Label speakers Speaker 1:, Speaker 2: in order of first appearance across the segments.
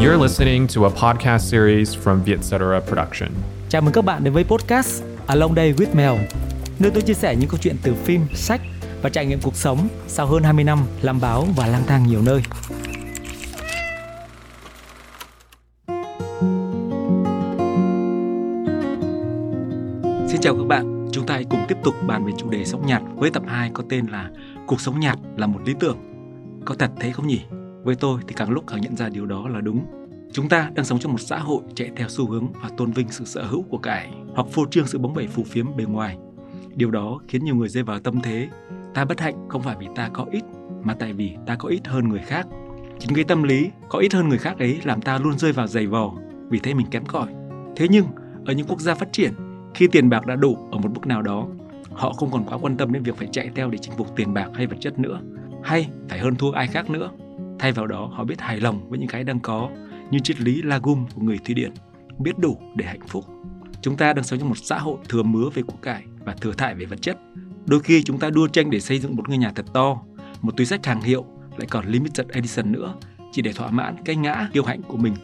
Speaker 1: You're listening to a podcast series from Vietcetera Production.
Speaker 2: Chào mừng các bạn đến với podcast Along Day with Mel, nơi tôi chia sẻ những câu chuyện từ phim, sách và trải nghiệm cuộc sống sau hơn 20 năm làm báo và lang thang nhiều nơi. Xin chào các bạn, chúng ta hãy cùng tiếp tục bàn về chủ đề sống nhạt với tập 2 có tên là Cuộc sống nhạt là một lý tưởng. Có thật thế không nhỉ? Với tôi thì càng lúc càng nhận ra điều đó là đúng. Chúng ta đang sống trong một xã hội chạy theo xu hướng và tôn vinh sự sở hữu của cải hoặc phô trương sự bóng bẩy phù phiếm bề ngoài. Điều đó khiến nhiều người rơi vào tâm thế, ta bất hạnh không phải vì ta có ít, mà tại vì ta có ít hơn người khác. Chính cái tâm lý có ít hơn người khác ấy làm ta luôn rơi vào giày vò, vì thấy mình kém cỏi. Thế nhưng, ở những quốc gia phát triển, khi tiền bạc đã đủ ở một mức nào đó, họ không còn quá quan tâm đến việc phải chạy theo để chinh phục tiền bạc hay vật chất nữa, hay phải hơn thua ai khác nữa Thay vào đó, họ biết hài lòng với những cái đang có, như triết lý Lagum của người Thụy Điển, biết đủ để hạnh phúc. Chúng ta đang sống trong một xã hội thừa mứa về của cải và thừa thải về vật chất. Đôi khi chúng ta đua tranh để xây dựng một ngôi nhà thật to, một túi sách hàng hiệu, lại còn limited edition nữa, chỉ để thỏa mãn cái ngã kiêu hãnh của mình.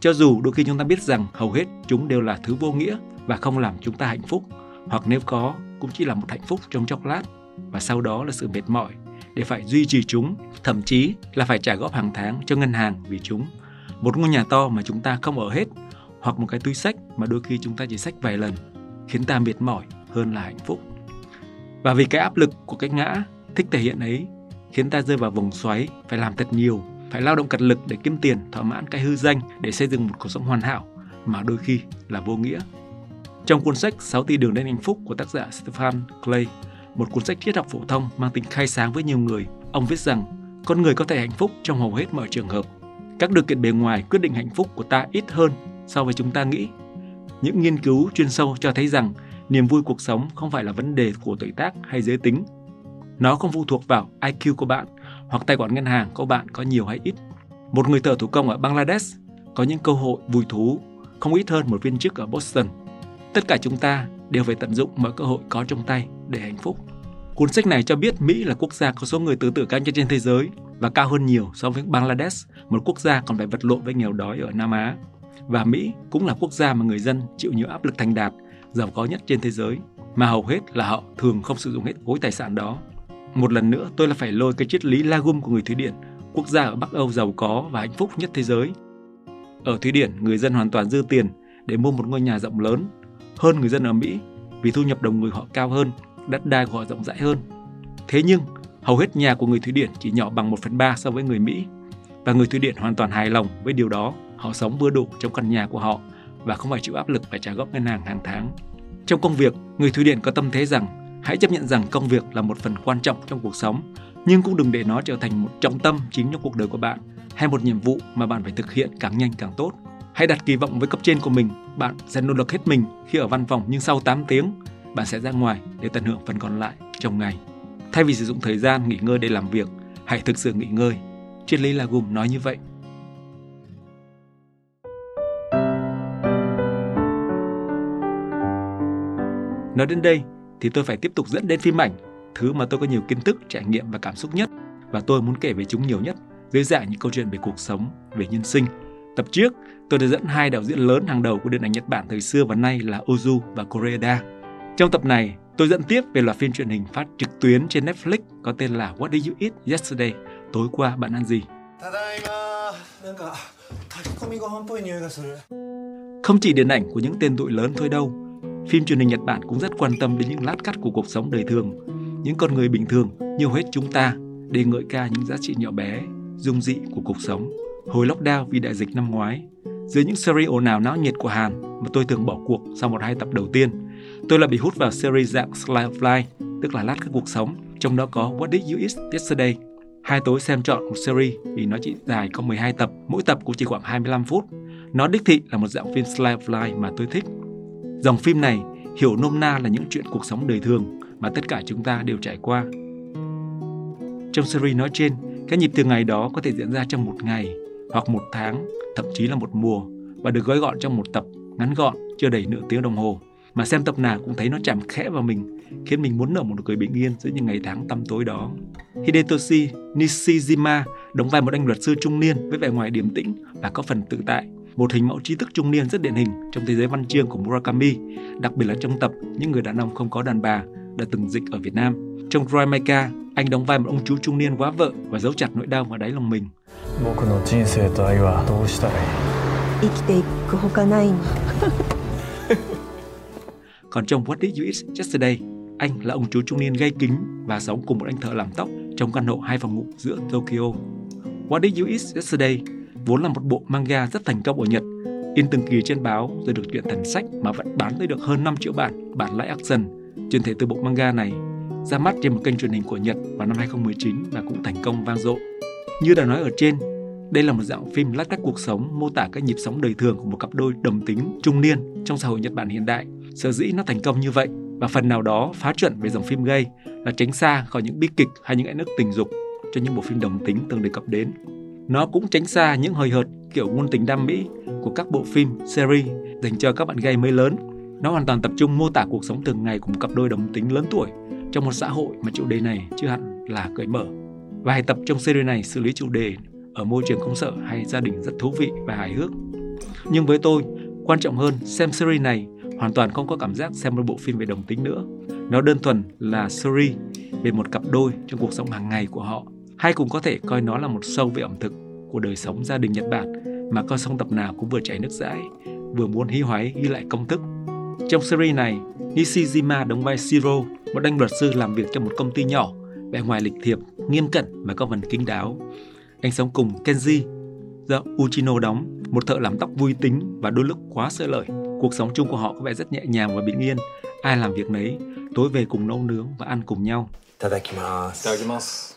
Speaker 2: Cho dù đôi khi chúng ta biết rằng hầu hết chúng đều là thứ vô nghĩa và không làm chúng ta hạnh phúc, hoặc nếu có cũng chỉ là một hạnh phúc trong chốc lát và sau đó là sự mệt mỏi để phải duy trì chúng, thậm chí là phải trả góp hàng tháng cho ngân hàng vì chúng. Một ngôi nhà to mà chúng ta không ở hết, hoặc một cái túi sách mà đôi khi chúng ta chỉ sách vài lần, khiến ta mệt mỏi hơn là hạnh phúc. Và vì cái áp lực của cái ngã thích thể hiện ấy khiến ta rơi vào vòng xoáy phải làm thật nhiều, phải lao động cật lực để kiếm tiền, thỏa mãn cái hư danh để xây dựng một cuộc sống hoàn hảo mà đôi khi là vô nghĩa. Trong cuốn sách 6 tỷ đường đến hạnh phúc của tác giả Stefan Clay, một cuốn sách triết học phổ thông mang tính khai sáng với nhiều người. Ông viết rằng, con người có thể hạnh phúc trong hầu hết mọi trường hợp. Các điều kiện bề ngoài quyết định hạnh phúc của ta ít hơn so với chúng ta nghĩ. Những nghiên cứu chuyên sâu cho thấy rằng niềm vui cuộc sống không phải là vấn đề của tuổi tác hay giới tính. Nó không phụ thuộc vào IQ của bạn hoặc tài khoản ngân hàng của bạn có nhiều hay ít. Một người thợ thủ công ở Bangladesh có những cơ hội vui thú không ít hơn một viên chức ở Boston. Tất cả chúng ta đều phải tận dụng mọi cơ hội có trong tay để hạnh phúc. Cuốn sách này cho biết Mỹ là quốc gia có số người tự tử cao nhất trên thế giới và cao hơn nhiều so với Bangladesh, một quốc gia còn phải vật lộn với nghèo đói ở Nam Á. Và Mỹ cũng là quốc gia mà người dân chịu nhiều áp lực thành đạt, giàu có nhất trên thế giới, mà hầu hết là họ thường không sử dụng hết khối tài sản đó. Một lần nữa, tôi là phải lôi cái triết lý Lagum của người Thụy Điển, quốc gia ở Bắc Âu giàu có và hạnh phúc nhất thế giới. Ở Thụy Điển, người dân hoàn toàn dư tiền để mua một ngôi nhà rộng lớn hơn người dân ở Mỹ vì thu nhập đồng người họ cao hơn, đất đai của họ rộng rãi hơn. Thế nhưng, hầu hết nhà của người Thụy Điển chỉ nhỏ bằng 1 phần 3 so với người Mỹ. Và người Thụy Điển hoàn toàn hài lòng với điều đó. Họ sống vừa đủ trong căn nhà của họ và không phải chịu áp lực phải trả góp ngân hàng hàng tháng. Trong công việc, người Thụy Điển có tâm thế rằng hãy chấp nhận rằng công việc là một phần quan trọng trong cuộc sống, nhưng cũng đừng để nó trở thành một trọng tâm chính trong cuộc đời của bạn hay một nhiệm vụ mà bạn phải thực hiện càng nhanh càng tốt. Hãy đặt kỳ vọng với cấp trên của mình, bạn sẽ nỗ lực hết mình khi ở văn phòng nhưng sau 8 tiếng, bạn sẽ ra ngoài để tận hưởng phần còn lại trong ngày. Thay vì sử dụng thời gian nghỉ ngơi để làm việc, hãy thực sự nghỉ ngơi. Triết lý là gồm nói như vậy. Nói đến đây thì tôi phải tiếp tục dẫn đến phim ảnh, thứ mà tôi có nhiều kiến thức, trải nghiệm và cảm xúc nhất và tôi muốn kể về chúng nhiều nhất dưới dạng những câu chuyện về cuộc sống, về nhân sinh Tập trước, tôi đã dẫn hai đạo diễn lớn hàng đầu của điện ảnh Nhật Bản thời xưa và nay là Ozu và Koreeda. Trong tập này, tôi dẫn tiếp về loạt phim truyền hình phát trực tuyến trên Netflix có tên là What Did You Eat Yesterday? Tối qua bạn ăn gì? Không chỉ điện ảnh của những tên tuổi lớn thôi đâu, phim truyền hình Nhật Bản cũng rất quan tâm đến những lát cắt của cuộc sống đời thường, những con người bình thường như hết chúng ta để ngợi ca những giá trị nhỏ bé, dung dị của cuộc sống hồi lockdown vì đại dịch năm ngoái. Dưới những series ồn ào náo nhiệt của Hàn mà tôi thường bỏ cuộc sau một hai tập đầu tiên, tôi là bị hút vào series dạng Slice of Life, tức là lát các cuộc sống, trong đó có What Did You Eat Yesterday. Hai tối xem chọn một series vì nó chỉ dài có 12 tập, mỗi tập cũng chỉ khoảng 25 phút. Nó đích thị là một dạng phim Slice of Life mà tôi thích. Dòng phim này hiểu nôm na là những chuyện cuộc sống đời thường mà tất cả chúng ta đều trải qua. Trong series nói trên, cái nhịp từ ngày đó có thể diễn ra trong một ngày, hoặc một tháng, thậm chí là một mùa và được gói gọn trong một tập ngắn gọn chưa đầy nửa tiếng đồng hồ mà xem tập nào cũng thấy nó chạm khẽ vào mình khiến mình muốn nở một nụ cười bình yên giữa những ngày tháng tăm tối đó. Hidetoshi Nishijima đóng vai một anh luật sư trung niên với vẻ ngoài điềm tĩnh và có phần tự tại. Một hình mẫu trí thức trung niên rất điển hình trong thế giới văn chương của Murakami, đặc biệt là trong tập Những người đàn ông không có đàn bà đã từng dịch ở Việt Nam. Trong Roy Maika, anh đóng vai một ông chú trung niên quá vợ và giấu chặt nỗi đau vào đáy lòng mình. Còn trong What Did You Eat Yesterday, anh là ông chú trung niên gây kính và sống cùng một anh thợ làm tóc trong căn hộ hai phòng ngủ giữa Tokyo. What Did You Eat Yesterday vốn là một bộ manga rất thành công ở Nhật, in từng kỳ trên báo rồi được chuyển thành sách mà vẫn bán tới được hơn 5 triệu bản bản live action. Truyền thể từ bộ manga này ra mắt trên một kênh truyền hình của Nhật vào năm 2019 và cũng thành công vang dội. Như đã nói ở trên, đây là một dạng phim lát cắt cuộc sống mô tả các nhịp sống đời thường của một cặp đôi đồng tính trung niên trong xã hội Nhật Bản hiện đại. Sở dĩ nó thành công như vậy và phần nào đó phá chuẩn về dòng phim gay là tránh xa khỏi những bi kịch hay những ái nước tình dục cho những bộ phim đồng tính từng đề cập đến. Nó cũng tránh xa những hời hợt kiểu ngôn tình đam mỹ của các bộ phim, series dành cho các bạn gay mới lớn. Nó hoàn toàn tập trung mô tả cuộc sống thường ngày của một cặp đôi đồng tính lớn tuổi trong một xã hội mà chủ đề này chưa hẳn là cởi mở. Vài tập trong series này xử lý chủ đề ở môi trường công sở hay gia đình rất thú vị và hài hước. Nhưng với tôi, quan trọng hơn xem series này hoàn toàn không có cảm giác xem một bộ phim về đồng tính nữa. Nó đơn thuần là series về một cặp đôi trong cuộc sống hàng ngày của họ. Hay cũng có thể coi nó là một show về ẩm thực của đời sống gia đình Nhật Bản mà coi xong tập nào cũng vừa chảy nước dãi, vừa muốn hí hoáy ghi lại công thức. Trong series này, Nishijima đóng vai Shiro, một anh luật sư làm việc trong một công ty nhỏ, vẻ ngoài lịch thiệp, nghiêm cẩn và có phần kinh đáo. Anh sống cùng Kenji, do Uchino đóng, một thợ làm tóc vui tính và đôi lúc quá sơ lợi. Cuộc sống chung của họ có vẻ rất nhẹ nhàng và bình yên. Ai làm việc nấy, tối về cùng nấu nướng và ăn cùng nhau. Tadakimasu. Tadakimasu.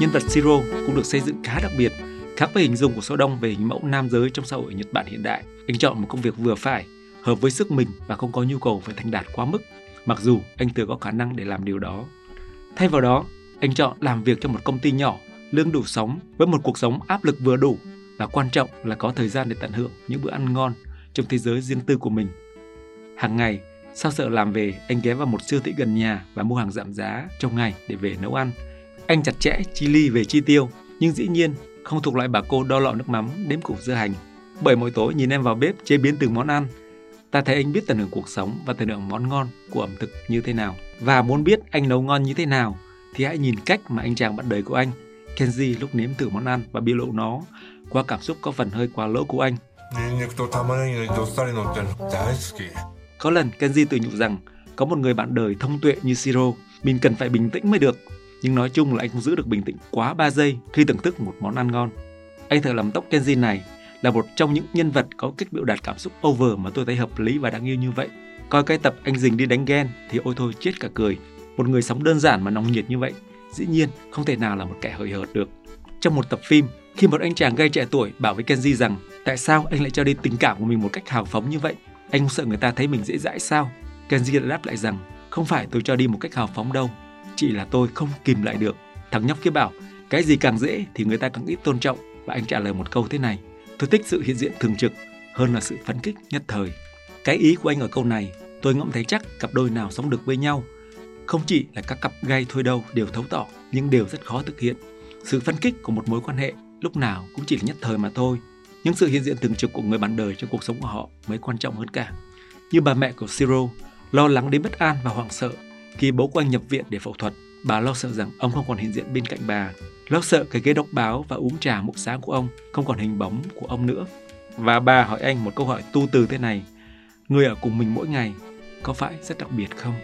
Speaker 2: Nhân vật Shiro cũng được xây dựng khá đặc biệt Khác với hình dung của số đông về hình mẫu nam giới trong xã hội Nhật Bản hiện đại, anh chọn một công việc vừa phải, hợp với sức mình và không có nhu cầu phải thành đạt quá mức, mặc dù anh tự có khả năng để làm điều đó. Thay vào đó, anh chọn làm việc cho một công ty nhỏ, lương đủ sống với một cuộc sống áp lực vừa đủ và quan trọng là có thời gian để tận hưởng những bữa ăn ngon trong thế giới riêng tư của mình. Hàng ngày, sau sợ làm về, anh ghé vào một siêu thị gần nhà và mua hàng giảm giá trong ngày để về nấu ăn. Anh chặt chẽ chi ly về chi tiêu, nhưng dĩ nhiên không thuộc loại bà cô đo lọ nước mắm, đếm củ dưa hành. Bởi mỗi tối nhìn em vào bếp chế biến từng món ăn, ta thấy anh biết tận hưởng cuộc sống và tận hưởng món ngon của ẩm thực như thế nào. Và muốn biết anh nấu ngon như thế nào thì hãy nhìn cách mà anh chàng bạn đời của anh, Kenji lúc nếm thử món ăn và biểu lộ nó qua cảm xúc có phần hơi quá lỗ của anh. Có lần Kenji tự nhủ rằng có một người bạn đời thông tuệ như Siro, mình cần phải bình tĩnh mới được nhưng nói chung là anh không giữ được bình tĩnh quá 3 giây khi thưởng thức một món ăn ngon. Anh thử làm tóc Kenji này là một trong những nhân vật có cách biểu đạt cảm xúc over mà tôi thấy hợp lý và đáng yêu như vậy. Coi cái tập anh dình đi đánh ghen thì ôi thôi chết cả cười. Một người sống đơn giản mà nóng nhiệt như vậy, dĩ nhiên không thể nào là một kẻ hời hợt được. Trong một tập phim, khi một anh chàng gây trẻ tuổi bảo với Kenji rằng tại sao anh lại cho đi tình cảm của mình một cách hào phóng như vậy? Anh không sợ người ta thấy mình dễ dãi sao? Kenji đã đáp lại rằng không phải tôi cho đi một cách hào phóng đâu, chỉ là tôi không kìm lại được. Thằng nhóc kia bảo, cái gì càng dễ thì người ta càng ít tôn trọng. Và anh trả lời một câu thế này, tôi thích sự hiện diện thường trực hơn là sự phấn kích nhất thời. Cái ý của anh ở câu này, tôi ngẫm thấy chắc cặp đôi nào sống được với nhau. Không chỉ là các cặp gay thôi đâu đều thấu tỏ, nhưng đều rất khó thực hiện. Sự phấn kích của một mối quan hệ lúc nào cũng chỉ là nhất thời mà thôi. Nhưng sự hiện diện thường trực của người bạn đời trong cuộc sống của họ mới quan trọng hơn cả. Như bà mẹ của Siro, lo lắng đến bất an và hoảng sợ khi bố của anh nhập viện để phẫu thuật, bà lo sợ rằng ông không còn hiện diện bên cạnh bà. Lo sợ cái ghế đốc báo và uống trà mỗi sáng của ông không còn hình bóng của ông nữa. Và bà hỏi anh một câu hỏi tu từ thế này. Người ở cùng mình mỗi ngày có phải rất đặc biệt không?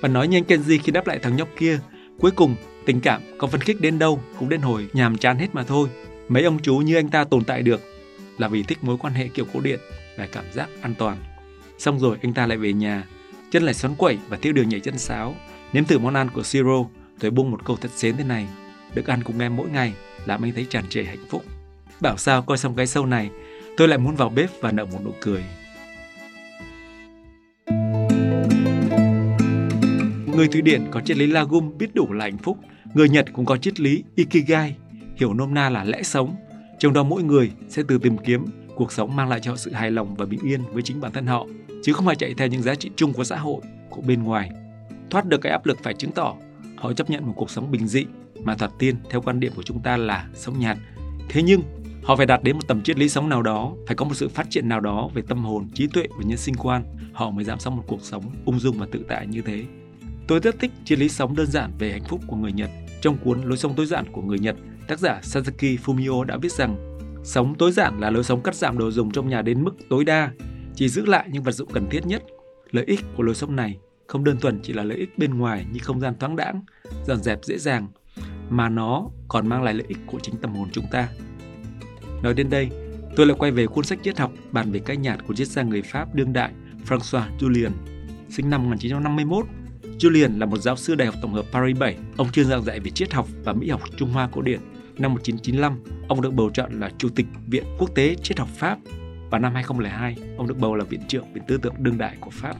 Speaker 2: Và nói như anh Kenji khi đáp lại thằng nhóc kia, cuối cùng tình cảm có phân khích đến đâu cũng đến hồi nhàm chán hết mà thôi. Mấy ông chú như anh ta tồn tại được là vì thích mối quan hệ kiểu cổ điện và cảm giác an toàn. Xong rồi anh ta lại về nhà chân lại xoắn quẩy và thiếu đường nhảy chân sáo. Nếm thử món ăn của Siro, tôi buông một câu thật xến thế này. Được ăn cùng em mỗi ngày làm anh thấy tràn trề hạnh phúc. Bảo sao coi xong cái sâu này, tôi lại muốn vào bếp và nở một nụ cười. Người Thụy Điển có triết lý Lagum biết đủ là hạnh phúc. Người Nhật cũng có triết lý Ikigai, hiểu nôm na là lẽ sống. Trong đó mỗi người sẽ từ tìm kiếm cuộc sống mang lại cho họ sự hài lòng và bình yên với chính bản thân họ chứ không phải chạy theo những giá trị chung của xã hội, của bên ngoài. thoát được cái áp lực phải chứng tỏ họ chấp nhận một cuộc sống bình dị mà thoạt tiên theo quan điểm của chúng ta là sống nhạt. Thế nhưng họ phải đạt đến một tầm triết lý sống nào đó, phải có một sự phát triển nào đó về tâm hồn, trí tuệ và nhân sinh quan, họ mới dám sống một cuộc sống ung dung và tự tại như thế. Tôi rất thích triết lý sống đơn giản về hạnh phúc của người Nhật. Trong cuốn Lối sống tối giản của người Nhật, tác giả Sasaki Fumio đã viết rằng sống tối giản là lối sống cắt giảm đồ dùng trong nhà đến mức tối đa, chỉ giữ lại những vật dụng cần thiết nhất. Lợi ích của lối sống này không đơn thuần chỉ là lợi ích bên ngoài như không gian thoáng đãng, dọn dẹp dễ dàng, mà nó còn mang lại lợi ích của chính tâm hồn chúng ta. Nói đến đây, tôi lại quay về cuốn sách triết học bàn về cái nhạt của triết gia người Pháp đương đại François Julien, sinh năm 1951. Julien là một giáo sư đại học tổng hợp Paris 7. Ông chuyên giảng dạy về triết học và mỹ học Trung Hoa cổ điển. Năm 1995, ông được bầu chọn là Chủ tịch Viện Quốc tế Triết học Pháp và năm 2002, ông được bầu là Viện trưởng Viện Tư tưởng Đương đại của Pháp.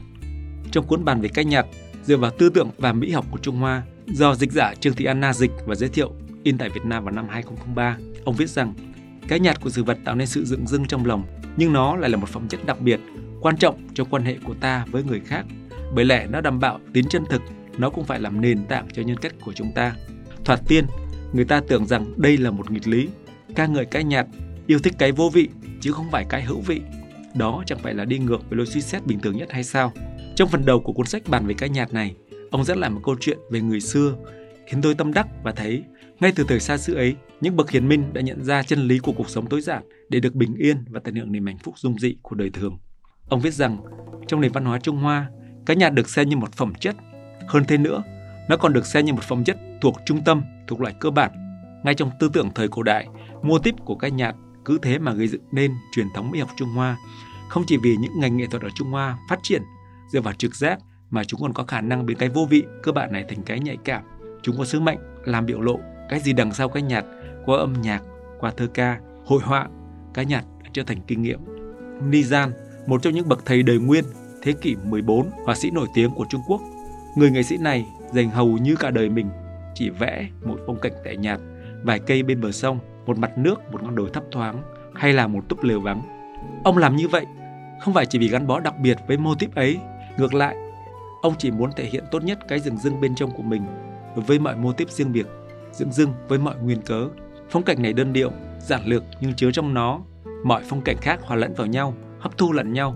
Speaker 2: Trong cuốn bàn về cách nhạc, dựa vào tư tưởng và mỹ học của Trung Hoa do dịch giả Trương Thị Anna dịch và giới thiệu in tại Việt Nam vào năm 2003, ông viết rằng cái nhạt của sự vật tạo nên sự dựng dưng trong lòng, nhưng nó lại là một phẩm chất đặc biệt, quan trọng cho quan hệ của ta với người khác, bởi lẽ nó đảm bảo tính chân thực, nó cũng phải làm nền tảng cho nhân cách của chúng ta. Thoạt tiên, người ta tưởng rằng đây là một nghịch lý, ca ngợi cái nhạt, yêu thích cái vô vị chứ không phải cái hữu vị. Đó chẳng phải là đi ngược với lối suy xét bình thường nhất hay sao? Trong phần đầu của cuốn sách bàn về ca nhạc này, ông dẫn lại một câu chuyện về người xưa, khiến tôi tâm đắc và thấy ngay từ thời xa xưa ấy, những bậc hiền minh đã nhận ra chân lý của cuộc sống tối giản để được bình yên và tận hưởng niềm hạnh phúc dung dị của đời thường. Ông viết rằng, trong nền văn hóa Trung Hoa, cái nhạc được xem như một phẩm chất. Hơn thế nữa, nó còn được xem như một phẩm chất thuộc trung tâm, thuộc loại cơ bản. Ngay trong tư tưởng thời cổ đại, mô típ của ca nhạc cứ thế mà gây dựng nên truyền thống mỹ học Trung Hoa. Không chỉ vì những ngành nghệ thuật ở Trung Hoa phát triển dựa vào trực giác mà chúng còn có khả năng biến cái vô vị cơ bản này thành cái nhạy cảm. Chúng có sứ mệnh làm biểu lộ cái gì đằng sau cái nhạc qua âm nhạc, qua thơ ca, hội họa, cái nhạc đã trở thành kinh nghiệm. Nizan, một trong những bậc thầy đời nguyên thế kỷ 14, họa sĩ nổi tiếng của Trung Quốc. Người nghệ sĩ này dành hầu như cả đời mình chỉ vẽ một phong cảnh tẻ nhạt, vài cây bên bờ sông, một mặt nước, một ngọn đồi thấp thoáng hay là một túp lều vắng. Ông làm như vậy không phải chỉ vì gắn bó đặc biệt với mô típ ấy, ngược lại, ông chỉ muốn thể hiện tốt nhất cái rừng rưng bên trong của mình với mọi mô tiếp riêng biệt rừng rưng với mọi nguyên cớ. Phong cảnh này đơn điệu, giản lược nhưng chứa trong nó mọi phong cảnh khác hòa lẫn vào nhau, hấp thu lẫn nhau.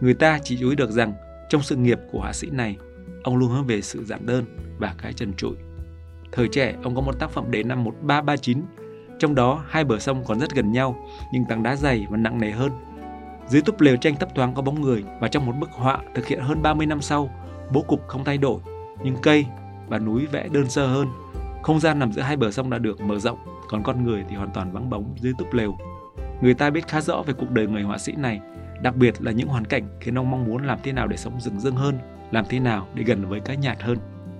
Speaker 2: Người ta chỉ chú ý được rằng trong sự nghiệp của họa sĩ này, ông luôn hướng về sự giản đơn và cái trần trụi. Thời trẻ, ông có một tác phẩm đến năm 1339, trong đó hai bờ sông còn rất gần nhau, nhưng tảng đá dày và nặng nề hơn. Dưới túp lều tranh thấp thoáng có bóng người và trong một bức họa thực hiện hơn 30 năm sau, bố cục không thay đổi, nhưng cây và núi vẽ đơn sơ hơn không gian nằm giữa hai bờ sông đã được mở rộng, còn con người thì hoàn toàn vắng bóng dưới túp lều. Người ta biết khá rõ về cuộc đời người họa sĩ này, đặc biệt là những hoàn cảnh khiến ông mong muốn làm thế nào để sống rừng rưng hơn, làm thế nào để gần với cái nhạt hơn.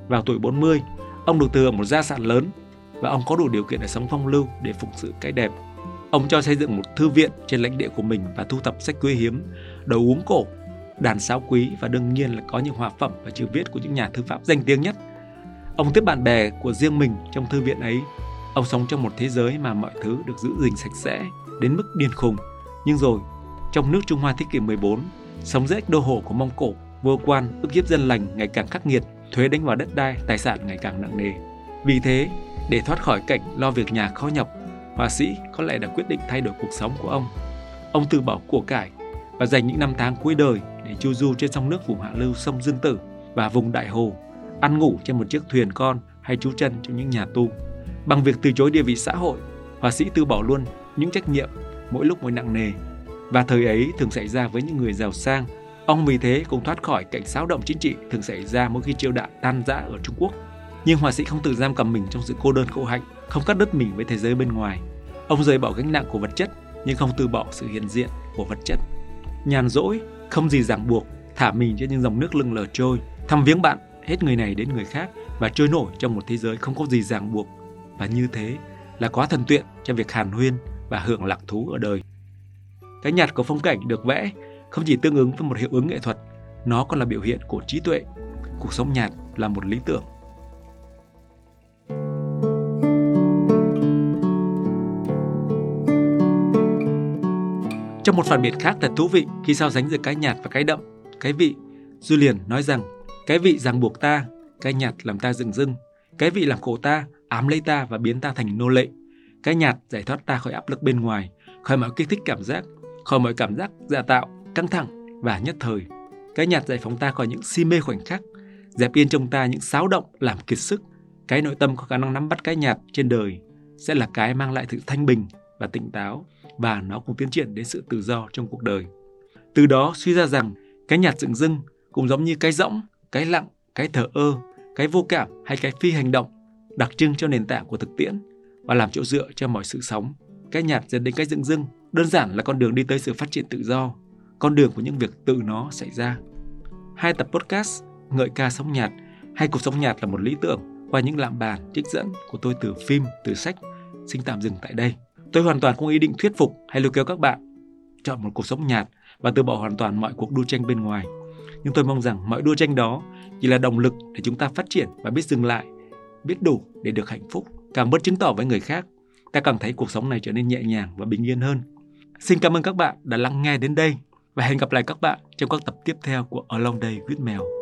Speaker 2: Vào tuổi 40, ông được thừa một gia sản lớn và ông có đủ điều kiện để sống phong lưu để phục sự cái đẹp. Ông cho xây dựng một thư viện trên lãnh địa của mình và thu thập sách quý hiếm, đồ uống cổ, đàn sáo quý và đương nhiên là có những hòa phẩm và chữ viết của những nhà thư pháp danh tiếng nhất Ông tiếp bạn bè của riêng mình trong thư viện ấy. Ông sống trong một thế giới mà mọi thứ được giữ gìn sạch sẽ đến mức điên khùng. Nhưng rồi, trong nước Trung Hoa thế kỷ 14, sống dưới đô hộ của Mông Cổ, vô quan, ức hiếp dân lành ngày càng khắc nghiệt, thuế đánh vào đất đai, tài sản ngày càng nặng nề. Vì thế, để thoát khỏi cảnh lo việc nhà khó nhọc, họa sĩ có lẽ đã quyết định thay đổi cuộc sống của ông. Ông từ bỏ của cải và dành những năm tháng cuối đời để chu du trên sông nước vùng hạ lưu sông Dương Tử và vùng Đại Hồ ăn ngủ trên một chiếc thuyền con hay trú chân trong những nhà tu. Bằng việc từ chối địa vị xã hội, họa sĩ từ bỏ luôn những trách nhiệm mỗi lúc mỗi nặng nề. Và thời ấy thường xảy ra với những người giàu sang. Ông vì thế cũng thoát khỏi cảnh xáo động chính trị thường xảy ra mỗi khi triều đại tan rã ở Trung Quốc. Nhưng họa sĩ không tự giam cầm mình trong sự cô đơn khổ hạnh, không cắt đứt mình với thế giới bên ngoài. Ông rời bỏ gánh nặng của vật chất nhưng không từ bỏ sự hiện diện của vật chất. Nhàn rỗi, không gì ràng buộc, thả mình trên những dòng nước lưng lờ trôi, thăm viếng bạn hết người này đến người khác và trôi nổi trong một thế giới không có gì ràng buộc và như thế là quá thần tuyện cho việc hàn huyên và hưởng lạc thú ở đời. Cái nhạt của phong cảnh được vẽ không chỉ tương ứng với một hiệu ứng nghệ thuật, nó còn là biểu hiện của trí tuệ. Cuộc sống nhạt là một lý tưởng. Trong một phản biện khác thật thú vị khi so sánh giữa cái nhạt và cái đậm, cái vị, Julian nói rằng cái vị ràng buộc ta, cái nhạt làm ta dừng dưng, cái vị làm khổ ta, ám lấy ta và biến ta thành nô lệ. Cái nhạt giải thoát ta khỏi áp lực bên ngoài, khỏi mọi kích thích cảm giác, khỏi mọi cảm giác giả tạo, căng thẳng và nhất thời. Cái nhạt giải phóng ta khỏi những si mê khoảnh khắc, dẹp yên trong ta những xáo động làm kiệt sức. Cái nội tâm có khả năng nắm bắt cái nhạt trên đời sẽ là cái mang lại sự thanh bình và tỉnh táo và nó cũng tiến triển đến sự tự do trong cuộc đời. Từ đó suy ra rằng cái nhạt dựng dưng cũng giống như cái rỗng, cái lặng, cái thờ ơ, cái vô cảm hay cái phi hành động đặc trưng cho nền tảng của thực tiễn và làm chỗ dựa cho mọi sự sống. Cái nhạt dẫn đến cái dựng dưng đơn giản là con đường đi tới sự phát triển tự do, con đường của những việc tự nó xảy ra. Hai tập podcast Ngợi ca sống nhạt hay Cuộc sống nhạt là một lý tưởng qua những lạm bàn trích dẫn của tôi từ phim, từ sách xin tạm dừng tại đây. Tôi hoàn toàn không ý định thuyết phục hay lôi kéo các bạn chọn một cuộc sống nhạt và từ bỏ hoàn toàn mọi cuộc đua tranh bên ngoài. Nhưng tôi mong rằng mọi đua tranh đó chỉ là động lực để chúng ta phát triển và biết dừng lại, biết đủ để được hạnh phúc. Càng bớt chứng tỏ với người khác, ta càng thấy cuộc sống này trở nên nhẹ nhàng và bình yên hơn. Xin cảm ơn các bạn đã lắng nghe đến đây và hẹn gặp lại các bạn trong các tập tiếp theo của Along Day with Mèo.